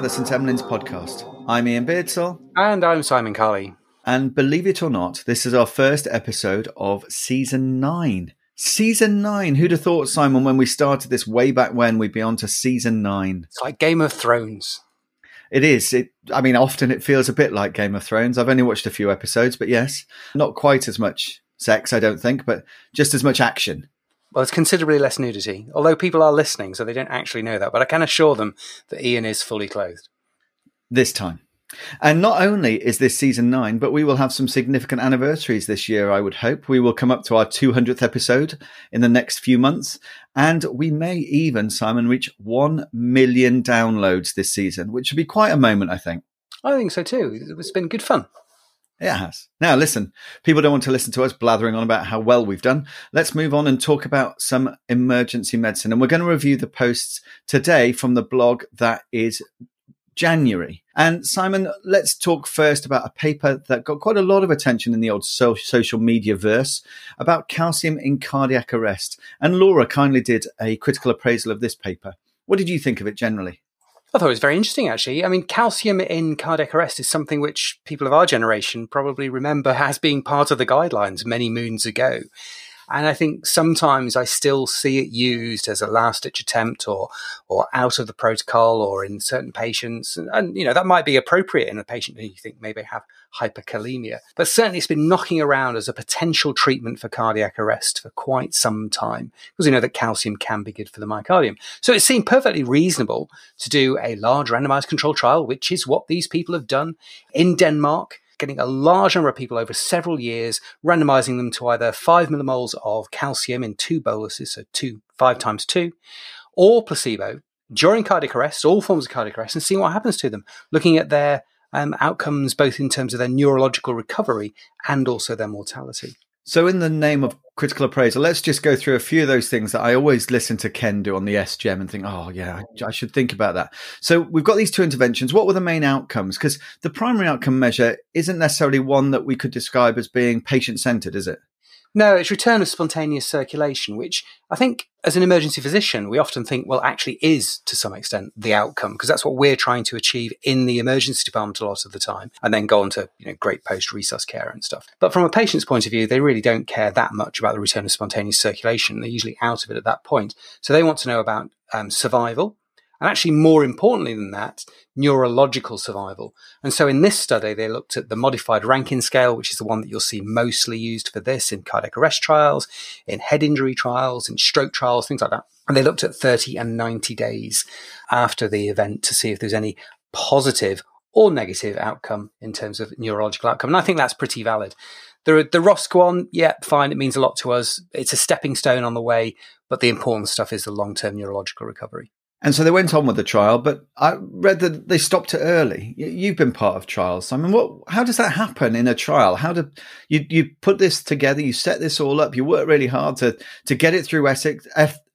To the St. Emlyn's podcast. I'm Iain Beardsell. And I'm Simon Carley. And believe it or not, this is our first episode of season nine. Season nine. Who'd have thought, Simon, when we started this way back when, we'd be on to season nine? It's like Game of Thrones. It is. It. I mean, often it feels a bit like Game of Thrones. I've only watched a few episodes, but yes, not quite as much sex, I don't think, but just as much action. Well, it's considerably less nudity, although people are listening, so they don't actually know that. But I can assure them that Iain is fully clothed. This time. And not only is this season nine, but we will have some significant anniversaries this year, I would hope. We will come up to our 200th episode in the next few months. And we may even, Simon, reach 1 million downloads this season, which would be quite a moment, I think. I think so too. It's been good fun. It has. Now, listen, people don't want to listen to us blathering on about how well we've done. Let's move on and talk about some emergency medicine. And we're going to review the posts today from the blog that is January. And Simon, let's talk first about a paper that got quite a lot of attention in the old so- social media verse about calcium in cardiac arrest. And Laura kindly did a critical appraisal of this paper. What did you think of it generally? I thought it was very interesting, actually. I mean, calcium in cardiac arrest is something which people of our generation probably remember as being part of the guidelines many moons ago. And I think sometimes I still see it used as a last ditch attempt or, or out of the protocol or in certain patients. And, and, you know, that might be appropriate in a patient who you think maybe have hyperkalemia. But certainly it's been knocking around as a potential treatment for cardiac arrest for quite some time because we know that calcium can be good for the myocardium. So it seemed perfectly reasonable to do a large randomized control trial, which is what these people have done in Denmark getting a large number of people over several years, randomizing them to either five millimoles of calcium in two boluses, so two, five times two, or placebo during cardiac arrest, all forms of cardiac arrest, and seeing what happens to them, looking at their um, outcomes both in terms of their neurological recovery and also their mortality. So, in the name of critical appraisal, let's just go through a few of those things that I always listen to Ken do on the SGEM and think, oh, yeah, I, I should think about that. So, we've got these two interventions. What were the main outcomes? Because the primary outcome measure isn't necessarily one that we could describe as being patient centered, is it? No, it's return of spontaneous circulation, which I think as an emergency physician, we often think, well, actually is to some extent the outcome, because that's what we're trying to achieve in the emergency department a lot of the time, and then go on to, you know, great post resus care and stuff. But from a patient's point of view, they really don't care that much about the return of spontaneous circulation. They're usually out of it at that point. So they want to know about um, survival, and actually, more importantly than that, neurological survival. And so in this study, they looked at the modified Rankin scale, which is the one that you'll see mostly used for this in cardiac arrest trials, in head injury trials, in stroke trials, things like that. And they looked at 30 and 90 days after the event to see if there's any positive or negative outcome in terms of neurological outcome. And I think that's pretty valid. The, the ROSC one, yeah, fine. It means a lot to us. It's a stepping stone on the way, but the important stuff is the long term neurological recovery. And so they went on with the trial, but I read that they stopped it early. You've been part of trials. Mean, what? How does that happen in a trial? How do you you put this together? You set this all up. You work really hard to to get it through Essex,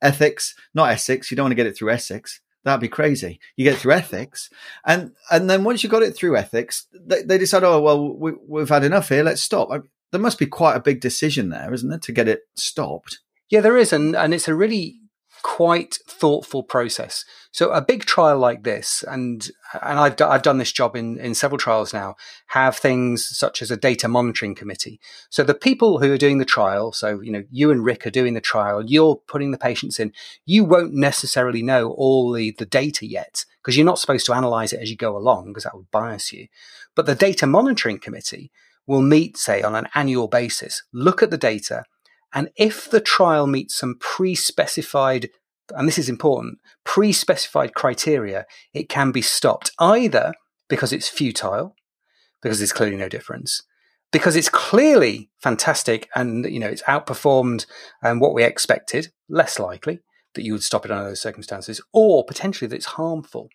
ethics, not Essex. You don't want to get it through Essex. That'd be crazy. You get through ethics, and and then once you got it through ethics, they, they decide, oh well, we, have had enough here. Let's stop. I there must be quite a big decision there, isn't there, to get it stopped? Yeah, there is, and and it's a really quite thoughtful process. So a big trial like this, and and I've I've done this job in in several trials now, have things such as a data monitoring committee. So the people who are doing the trial, so you know you and Rick are doing the trial, you're putting the patients in. You won't necessarily know all the the data yet because you're not supposed to analyze it as you go along because that would bias you. But the data monitoring committee will meet, say, on an annual basis, look at the data and if the trial meets some pre specified, and this is important, pre specified criteria, it can be stopped either because it's futile, because there's clearly no difference, because it's clearly fantastic and you know it's outperformed um, what we expected, less likely that you would stop it under those circumstances, or potentially that it's harmful.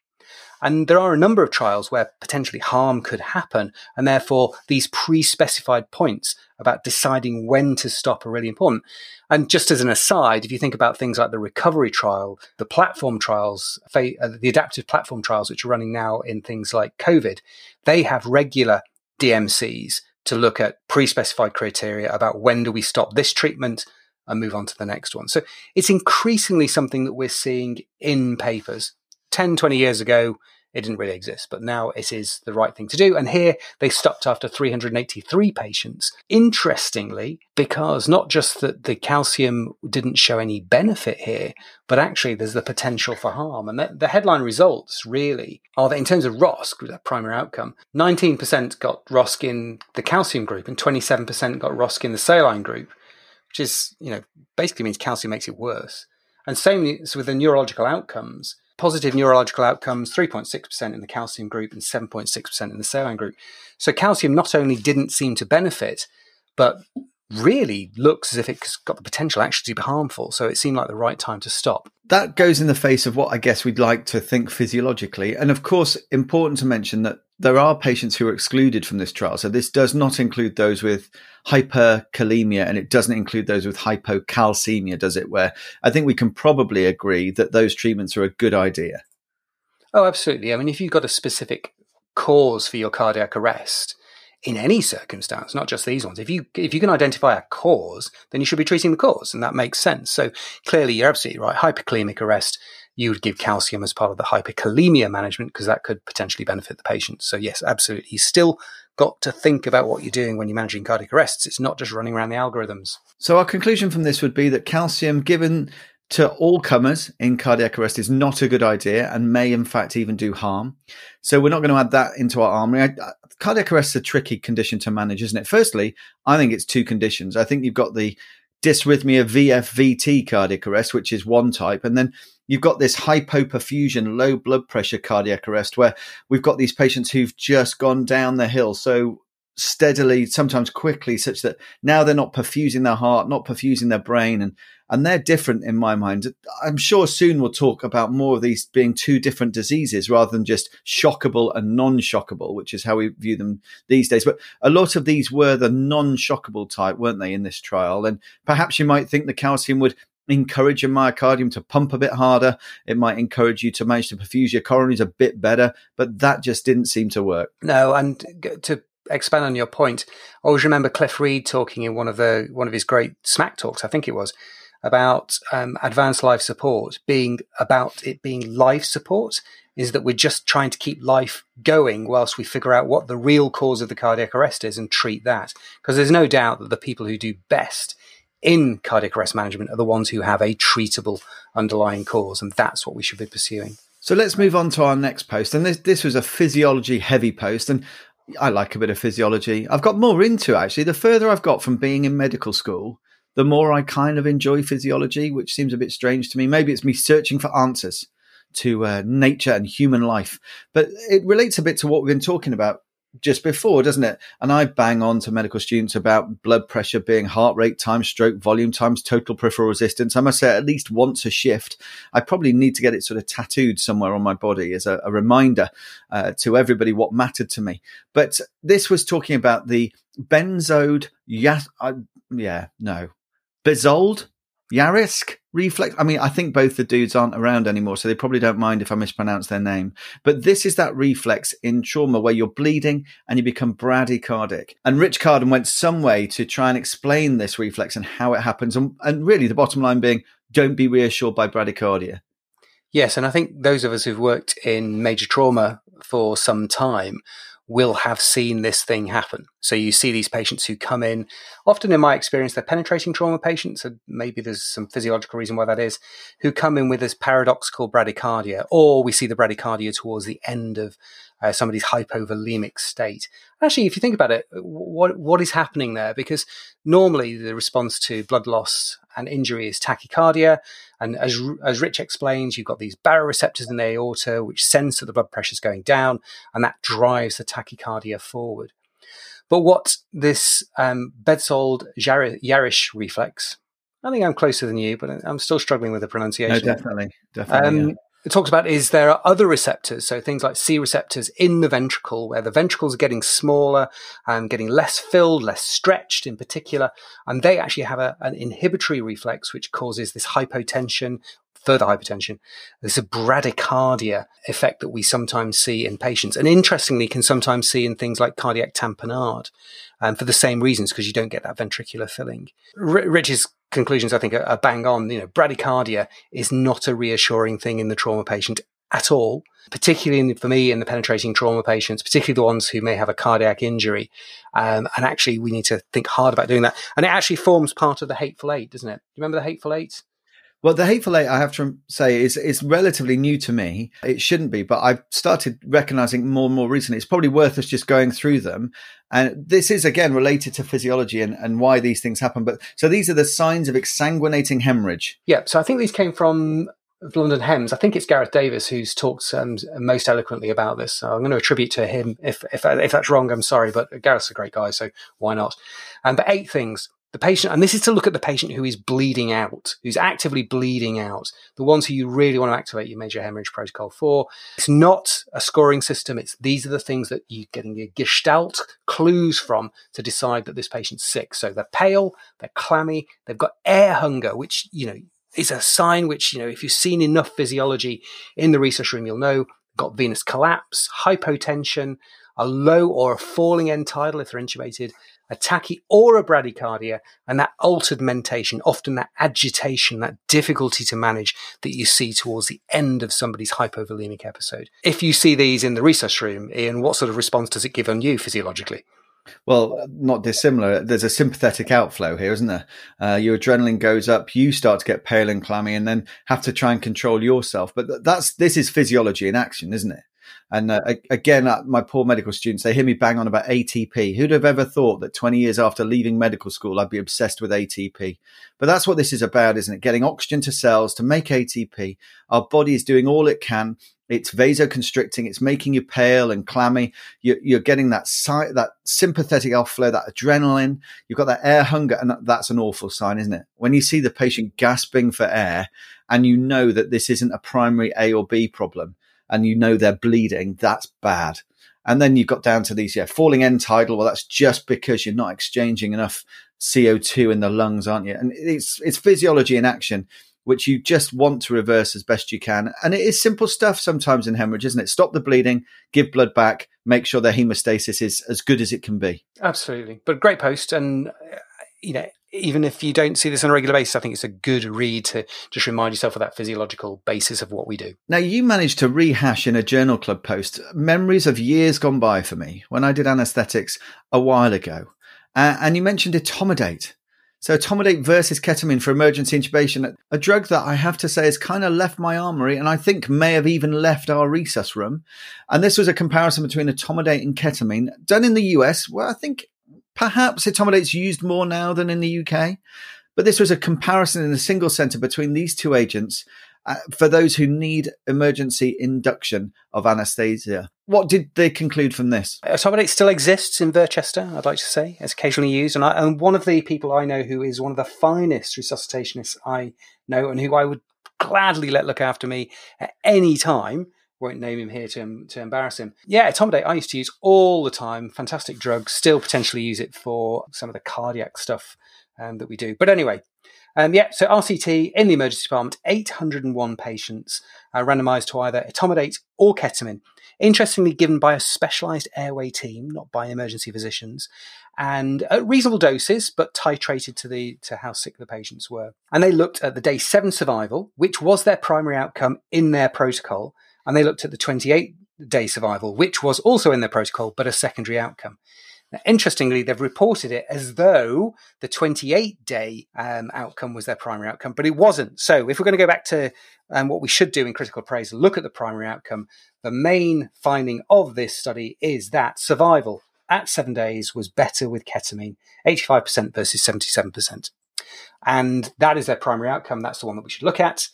And there are a number of trials where potentially harm could happen. And therefore, these pre specified points about deciding when to stop are really important. And just as an aside, if you think about things like the recovery trial, the platform trials, uh, the adaptive platform trials, which are running now in things like COVID, they have regular DMCs to look at pre specified criteria about when do we stop this treatment and move on to the next one. So it's increasingly something that we're seeing in papers 10, 20 years ago, it didn't really exist, but now it is the right thing to do. And here they stopped after 383 patients. Interestingly, because not just that the calcium didn't show any benefit here, but actually there's the potential for harm. And the, the headline results really are that in terms of ROSC, that primary outcome, 19% got ROSC in the calcium group and 27% got ROSC in the saline group, which is, you know, basically means calcium makes it worse. And same with the neurological outcomes positive neurological outcomes 3.6% in the calcium group and 7.6% in the saline group. So calcium not only didn't seem to benefit, but really looks as if it's got the potential actually to be harmful. So it seemed like the right time to stop. That goes in the face of what I guess we'd like to think physiologically. And of course, important to mention that there are patients who are excluded from this trial. So this does not include those with hyperkalemia and it doesn't include those with hypocalcemia, does it? Where I think we can probably agree that those treatments are a good idea. Oh, absolutely. I mean, if you've got a specific cause for your cardiac arrest, in any circumstance, not just these ones. If you if you can identify a cause, then you should be treating the cause, and that makes sense. So clearly, you're absolutely right. Hyperkalemic arrest you would give calcium as part of the hyperkalemia management because that could potentially benefit the patient. So yes, absolutely. You still got to think about what you're doing when you're managing cardiac arrests. It's not just running around the algorithms. So our conclusion from this would be that calcium given to all comers in cardiac arrest is not a good idea and may in fact even do harm. So we're not going to add that into our armory. I, uh, cardiac arrest is a tricky condition to manage, isn't it? Firstly, I think it's two conditions. I think you've got the dysrhythmia VFVT cardiac arrest, which is one type, and then you've got this hypoperfusion, low blood pressure cardiac arrest, where we've got these patients who've just gone down the hill so steadily, sometimes quickly, such that now they're not perfusing their heart, not perfusing their brain, and and they're different in my mind. I'm sure soon we'll talk about more of these being two different diseases rather than just shockable and non-shockable, which is how we view them these days. But a lot of these were the non-shockable type, weren't they, in this trial? And perhaps you might think the calcium would encourage your myocardium to pump a bit harder. It might encourage you to manage to perfuse your coronaries a bit better, but that just didn't seem to work. No, and to expand on your point, I always remember Cliff Reid talking in one of the one of his great SMACC talks, I think it was, about um, advanced life support being about it being life support is that we're just trying to keep life going whilst we figure out what the real cause of the cardiac arrest is and treat that. Because there's no doubt that the people who do best in cardiac arrest management are the ones who have a treatable underlying cause, and that's what we should be pursuing. So let's move on to our next post. And this, this was a physiology heavy post. And I like a bit of physiology. I've got more into actually. The further I've got from being in medical school, the more I kind of enjoy physiology, which seems a bit strange to me. Maybe it's me searching for answers to uh, nature and human life. But it relates a bit to what we've been talking about just before, doesn't it? And I bang on to medical students about blood pressure being heart rate times stroke volume times total peripheral resistance. I must say, at least once a shift, I probably need to get it sort of tattooed somewhere on my body as a, a reminder uh, to everybody what mattered to me. But this was talking about the yeah, uh, yeah, no, Bezold Yarisk reflex. I mean, I think both the dudes aren't around anymore, so they probably don't mind if I mispronounce their name. But this is that reflex in trauma where you're bleeding and you become bradycardic. And Rich Carden went some way to try and explain this reflex and how it happens. And, and really, the bottom line being, don't be reassured by bradycardia. Yes, and I think those of us who've worked in major trauma for some time will have seen this thing happen. So you see these patients who come in, often in my experience, they're penetrating trauma patients, and maybe there's some physiological reason why that is, who come in with this paradoxical bradycardia, or we see the bradycardia towards the end of uh, somebody's hypovolemic state. Actually, if you think about it, what what is happening there? Because normally the response to blood loss and injury is tachycardia, and as as Rich explains, you've got these baroreceptors in the aorta which sense that the blood pressure is going down, and that drives the tachycardia forward. But what this um, Bezold Jarisch reflex, I think I'm closer than you, but I'm still struggling with the pronunciation. No, definitely, definitely. Um, yeah it talks about is there are other receptors, so things like C receptors in the ventricle, where the ventricles are getting smaller and getting less filled, less stretched in particular, and they actually have a, an inhibitory reflex which causes this hypotension, further hypertension. There's a bradycardia effect that we sometimes see in patients, and interestingly, can sometimes see in things like cardiac tamponade, and um, for the same reasons because you don't get that ventricular filling. R- Rich's conclusions, I think, are, are bang on. You know, bradycardia is not a reassuring thing in the trauma patient at all, particularly for me in the penetrating trauma patients, particularly the ones who may have a cardiac injury. Um, and actually, we need to think hard about doing that. And it actually forms part of the Hateful Eight, doesn't it? Do you remember the Hateful Eight? Well, the Hateful Eight, I have to say, is is relatively new to me. It shouldn't be, but I've started recognizing more and more recently. It's probably worth us just going through them. And this is again related to physiology and, and why these things happen. But so these are the signs of exsanguinating hemorrhage. Yeah. So I think these came from London HEMS. I think it's Gareth Davies who's talked um, most eloquently about this. So I'm going to attribute to him. If, if, if that's wrong, I'm sorry, but Gareth's a great guy, so why not? Um, but eight things the patient, and this is to look at the patient who is bleeding out, who's actively bleeding out, the ones who you really want to activate your major hemorrhage protocol for. It's not a scoring system. It's these are the things that you're getting your gestalt clues from to decide that this patient's sick. So they're pale, they're clammy, they've got air hunger, which, you know, is a sign which, you know, if you've seen enough physiology in the research room, you'll know got venous collapse, hypotension, a low or a falling end tidal if they're intubated, a tachy or a bradycardia, and that altered mentation, often that agitation, that difficulty to manage that you see towards the end of somebody's hypovolemic episode. If you see these in the research room, Iain, what sort of response does it give on you physiologically? Well, not dissimilar. There's a sympathetic outflow here, isn't there? Uh, your adrenaline goes up, you start to get pale and clammy, and then have to try and control yourself. But that's this is physiology in action, isn't it? And uh, again, uh, my poor medical students, they hear me bang on about ATP. Who'd have ever thought that 20 years after leaving medical school, I'd be obsessed with ATP? But that's what this is about, isn't it? Getting oxygen to cells to make ATP. Our body is doing all it can. It's vasoconstricting. It's making you pale and clammy. You're, you're getting that that sympathetic outflow, that adrenaline. You've got that air hunger, and that's an awful sign, isn't it? When you see the patient gasping for air, and you know that this isn't a primary A or B problem, and you know they're bleeding, that's bad. And then you've got down to these, yeah, falling end tidal. Well, that's just because you're not exchanging enough CO2 in the lungs, aren't you? And it's, it's physiology in action, which you just want to reverse as best you can. And it is simple stuff sometimes in hemorrhage, isn't it? Stop the bleeding, give blood back, make sure their hemostasis is as good as it can be. Absolutely. But great post. And, uh, you know, even if you don't see this on a regular basis, I think it's a good read to just remind yourself of that physiological basis of what we do. Now, you managed to rehash in a journal club post memories of years gone by for me when I did anesthetics a while ago. Uh, and you mentioned etomidate. So, etomidate versus ketamine for emergency intubation, a drug that I have to say has kind of left my armory and I think may have even left our resus room. And this was a comparison between etomidate and ketamine done in the US, where I think Perhaps Etomidate's used more now than in the UK, but this was a comparison in a single centre between these two agents uh, for those who need emergency induction of anaesthesia. What did they conclude from this? Etomidate still exists in Worcester, I'd like to say. It's occasionally used. And, I, and one of the people I know who is one of the finest resuscitationists I know and who I would gladly let look after me at any time won't name him here to, to embarrass him. Yeah, etomidate I used to use all the time. Fantastic drug. Still potentially use it for some of the cardiac stuff um, that we do. But anyway, um, yeah, so RCT in the emergency department, 801 patients uh, randomized to either etomidate or ketamine. Interestingly, given by a specialized airway team, not by emergency physicians, and at reasonable doses, but titrated to the to how sick the patients were. And they looked at the day seven survival, which was their primary outcome in their protocol, and they looked at the 28 day survival, which was also in their protocol, but a secondary outcome. Now, interestingly, they've reported it as though the 28 day um, outcome was their primary outcome, but it wasn't. So, if we're going to go back to um, what we should do in critical appraisal, look at the primary outcome. The main finding of this study is that survival at seven days was better with ketamine, 85% versus 77%. And that is their primary outcome. That's the one that we should look at.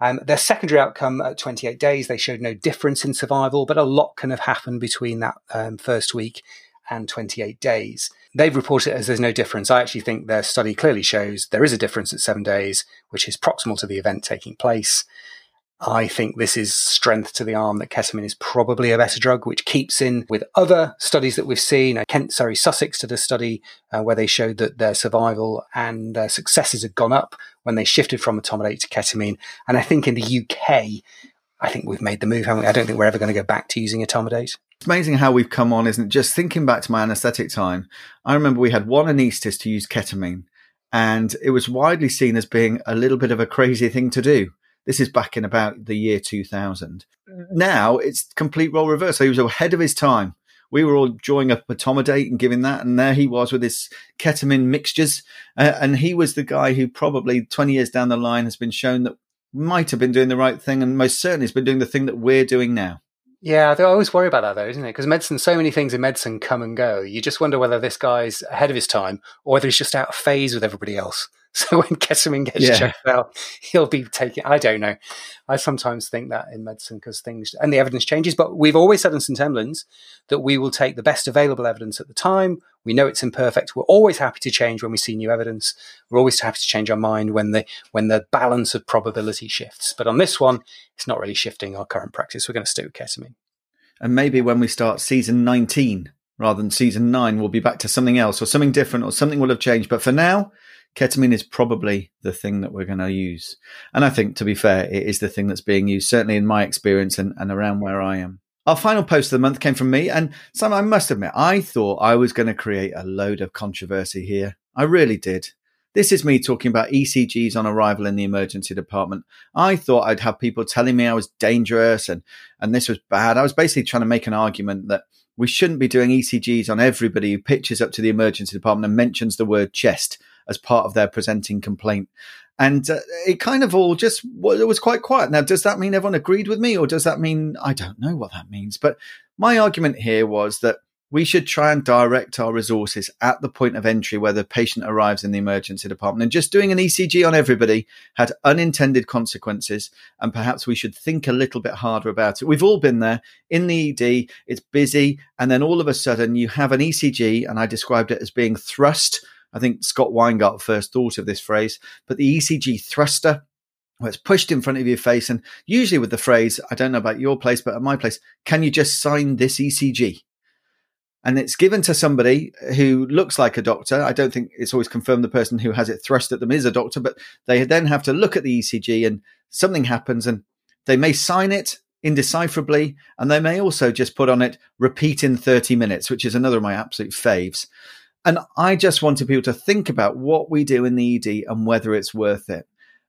Um, their secondary outcome at 28 days, they showed no difference in survival, but a lot can have happened between that um, first week and 28 days. They've reported as there's no difference. I actually think their study clearly shows there is a difference at seven days, which is proximal to the event taking place. I think this is strength to the arm that ketamine is probably a better drug, which keeps in with other studies that we've seen. Kent Surrey Sussex did a study uh, where they showed that their survival and their successes had gone up when they shifted from etomidate to ketamine. And I think in the UK, I think we've made the move, haven't we? I don't think we're ever going to go back to using etomidate. It's amazing how we've come on, isn't it? Just thinking back to my anaesthetic time, I remember we had one anaesthetist to use ketamine, and it was widely seen as being a little bit of a crazy thing to do This is back in about the year 2000. Now it's complete role reverse. So he was ahead of his time. We were all drawing up etomidate and giving that, and there he was with his ketamine mixtures. Uh, and he was the guy who probably 20 years down the line has been shown that might have been doing the right thing and most certainly has been doing the thing that we're doing now. Yeah, I always worry about that though, isn't it? Because medicine, so many things in medicine come and go. You just wonder whether this guy's ahead of his time or whether he's just out of phase with everybody else. So when ketamine gets yeah. checked out, he'll be taking. I don't know. I sometimes think that in medicine because things and the evidence changes. But we've always said in St Emlyn's that we will take the best available evidence at the time. We know it's imperfect. We're always happy to change when we see new evidence. We're always happy to change our mind when the when the balance of probability shifts. But on this one, it's not really shifting our current practice. We're going to stick with ketamine. And maybe when we start season 19 rather than season 9, we'll be back to something else or something different or something will have changed. But for now, ketamine is probably the thing that we're going to use. And I think, to be fair, it is the thing that's being used, certainly in my experience and, and around where I am. Our final post of the month came from me, and Sam, I must admit, I thought I was going to create a load of controversy here. I really did. This is me talking about ECGs on arrival in the emergency department. I thought I'd have people telling me I was dangerous and, and this was bad. I was basically trying to make an argument that we shouldn't be doing ECGs on everybody who pitches up to the emergency department and mentions the word chest as part of their presenting complaint. And uh, it kind of all just it was quite quiet. Now, does that mean everyone agreed with me, or does that mean I don't know what that means? But my argument here was that we should try and direct our resources at the point of entry where the patient arrives in the emergency department. And just doing an ECG on everybody had unintended consequences. And perhaps we should think a little bit harder about it. We've all been there in the ED, it's busy. And then all of a sudden you have an ECG, and I described it as being thrust I think Scott Weingart first thought of this phrase, but the ECG thruster, where it's pushed in front of your face, and usually with the phrase, I don't know about your place, but at my place, can you just sign this ECG? And it's given to somebody who looks like a doctor. I don't think it's always confirmed the person who has it thrust at them is a doctor, but they then have to look at the ECG and something happens and they may sign it indecipherably, and they may also just put on it repeat in 30 minutes, which is another of my absolute faves. And I just wanted people to think about what we do in the ED and whether it's worth it.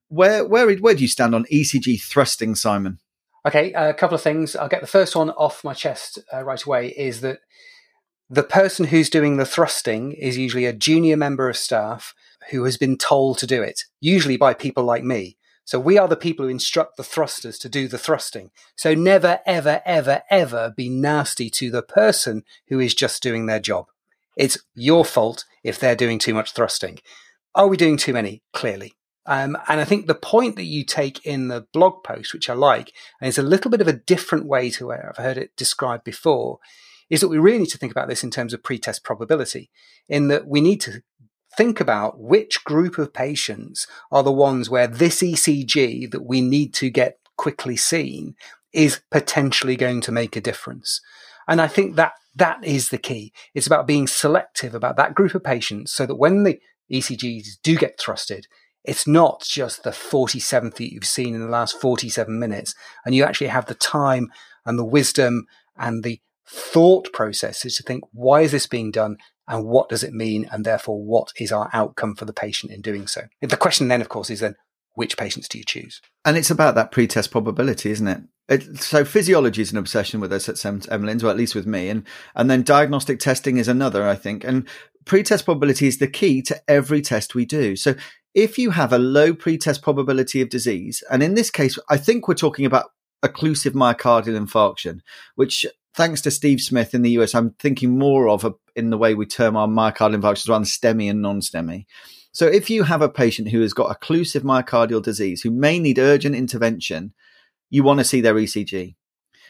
Where where where do you stand on ECG thrusting, Simon? Okay, a couple of things. I'll get the first one off my chest uh, right away. Is that the person who's doing the thrusting is usually a junior member of staff who has been told to do it, usually by people like me. So we are the people who instruct the thrusters to do the thrusting. So never, ever, ever, ever be nasty to the person who is just doing their job. It's your fault if they're doing too much thrusting. Are we doing too many? Clearly. Um, and I think the point that you take in the blog post, which I like, and it's a little bit of a different way to where I've heard it described before, is that we really need to think about this in terms of pretest probability, in that we need to think about which group of patients are the ones where this ECG that we need to get quickly seen is potentially going to make a difference. And I think that that is the key. It's about being selective about that group of patients so that when the ECGs do get thrusted, it's not just the 47th that you've seen in the last 47 minutes, and you actually have the time and the wisdom and the thought processes to think, why is this being done? And what does it mean? And therefore, what is our outcome for the patient in doing so? The question then, of course, is then, which patients do you choose? And it's about that pretest probability, isn't it? it so physiology is an obsession with us at St Emlyn's, or at least with me, and and then diagnostic testing is another, I think. And pretest probability is the key to every test we do. So if you have a low pretest probability of disease, and in this case, I think we're talking about occlusive myocardial infarction, which thanks to Steve Smith in the US, I'm thinking more of a, in the way we term our myocardial infarctions around STEMI and non-STEMI. So if you have a patient who has got occlusive myocardial disease who may need urgent intervention, you want to see their ECG.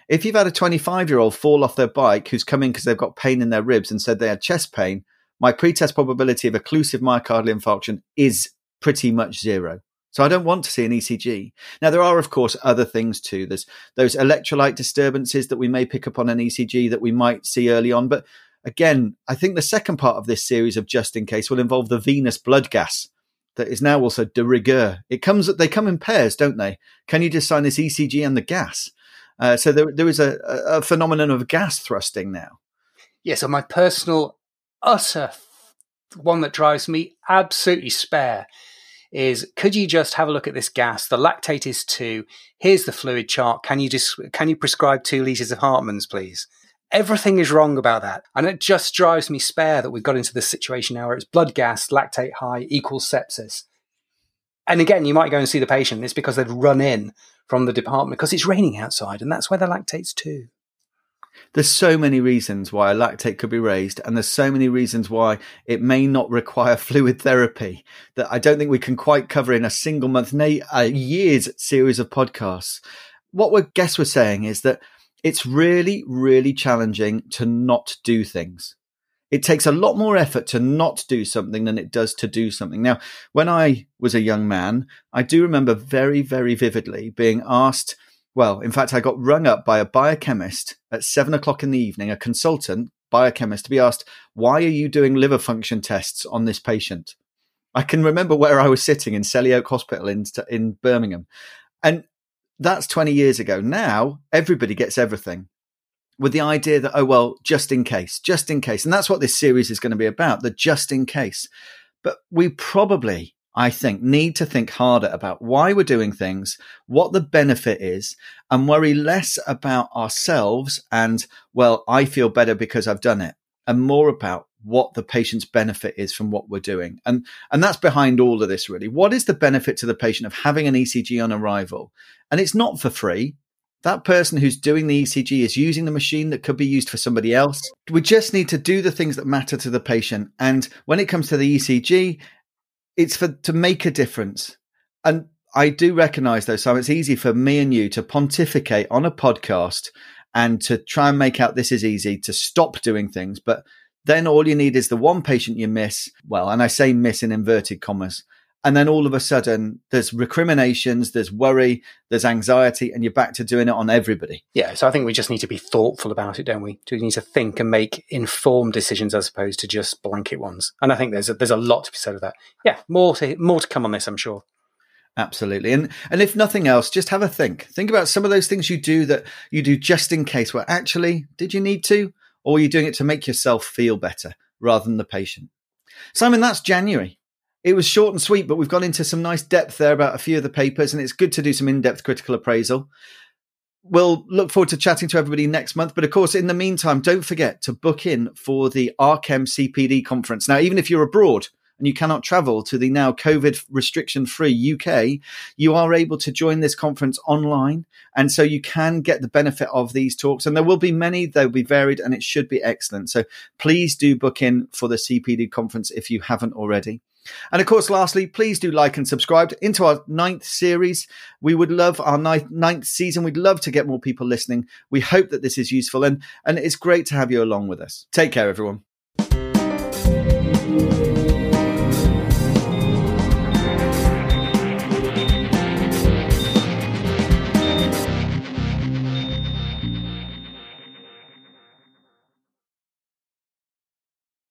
If you've had a 25 year old fall off their bike who's come in because they've got pain in their ribs and said they had chest pain, my pretest probability of occlusive myocardial infarction is pretty much zero. So I don't want to see an ECG. Now there are, of course, other things too. There's those electrolyte disturbances that we may pick up on an ECG that we might see early on, but Again, I think the second part of this series of Just in Case will involve the venous blood gas that is now also de rigueur. It comes, they come in pairs, don't they? Can you just sign this ECG and the gas? Uh, so there, there is a, a phenomenon of gas thrusting now. Yes, yeah, my personal utter one that drives me absolutely spare is could you just have a look at this gas? The lactate is two. Here's the fluid chart. Can you just, can you prescribe two litres of Hartmann's, please? Everything is wrong about that. And it just drives me spare that we've got into this situation now where it's blood gas, lactate high equals sepsis. And again, you might go and see the patient. It's because they've run in from the department because it's raining outside and that's where the lactate's too. There's so many reasons why a lactate could be raised, and there's so many reasons why it may not require fluid therapy that I don't think we can quite cover in a single month, nay, a year's series of podcasts. What we guess we're saying is that it's really, really challenging to not do things. It takes a lot more effort to not do something than it does to do something. Now, when I was a young man, I do remember very, very vividly being asked well, in fact, I got rung up by a biochemist at seven o'clock in the evening, a consultant biochemist, to be asked, why are you doing liver function tests on this patient? I can remember where I was sitting in Selly Oak Hospital in, in Birmingham. And that's 20 years ago. Now everybody gets everything with the idea that, oh, well, just in case, just in case. And that's what this series is going to be about, the just in case. But we probably I think, need to think harder about why we're doing things, what the benefit is, and worry less about ourselves and, well, I feel better because I've done it, and more about what the patient's benefit is from what we're doing. And, and that's behind all of this, really. What is the benefit to the patient of having an ECG on arrival? And it's not for free. That person who's doing the ECG is using the machine that could be used for somebody else. We just need to do the things that matter to the patient. And when it comes to the ECG, it's for to make a difference. And I do recognize though, so it's easy for me and you to pontificate on a podcast and to try and make out this is easy to stop doing things. But then all you need is the one patient you miss. Well, and I say miss in inverted commas and then all of a sudden, there's recriminations, there's worry, there's anxiety, and you're back to doing it on everybody. Yeah. So I think we just need to be thoughtful about it, don't we? We need to think and make informed decisions as opposed to just blanket ones. And I think there's a, there's a lot to be said of that. Yeah. More to, more to come on this, I'm sure. Absolutely. And and if nothing else, just have a think. Think about some of those things you do that you do just in case where actually did you need to or are you doing it to make yourself feel better rather than the patient? Simon, that's January. It was short and sweet, but we've gone into some nice depth there about a few of the papers, and it's good to do some in depth critical appraisal. We'll look forward to chatting to everybody next month. But of course, in the meantime, don't forget to book in for the RCEM CPD conference. Now, even if you're abroad, and you cannot travel to the now COVID restriction free UK, you are able to join this conference online. And so you can get the benefit of these talks. And there will be many, they'll be varied, and it should be excellent. So please do book in for the CPD conference if you haven't already. And of course, lastly, please do like and subscribe into our ninth series. We would love our ninth, ninth season. We'd love to get more people listening. We hope that this is useful and, and it's great to have you along with us. Take care, everyone.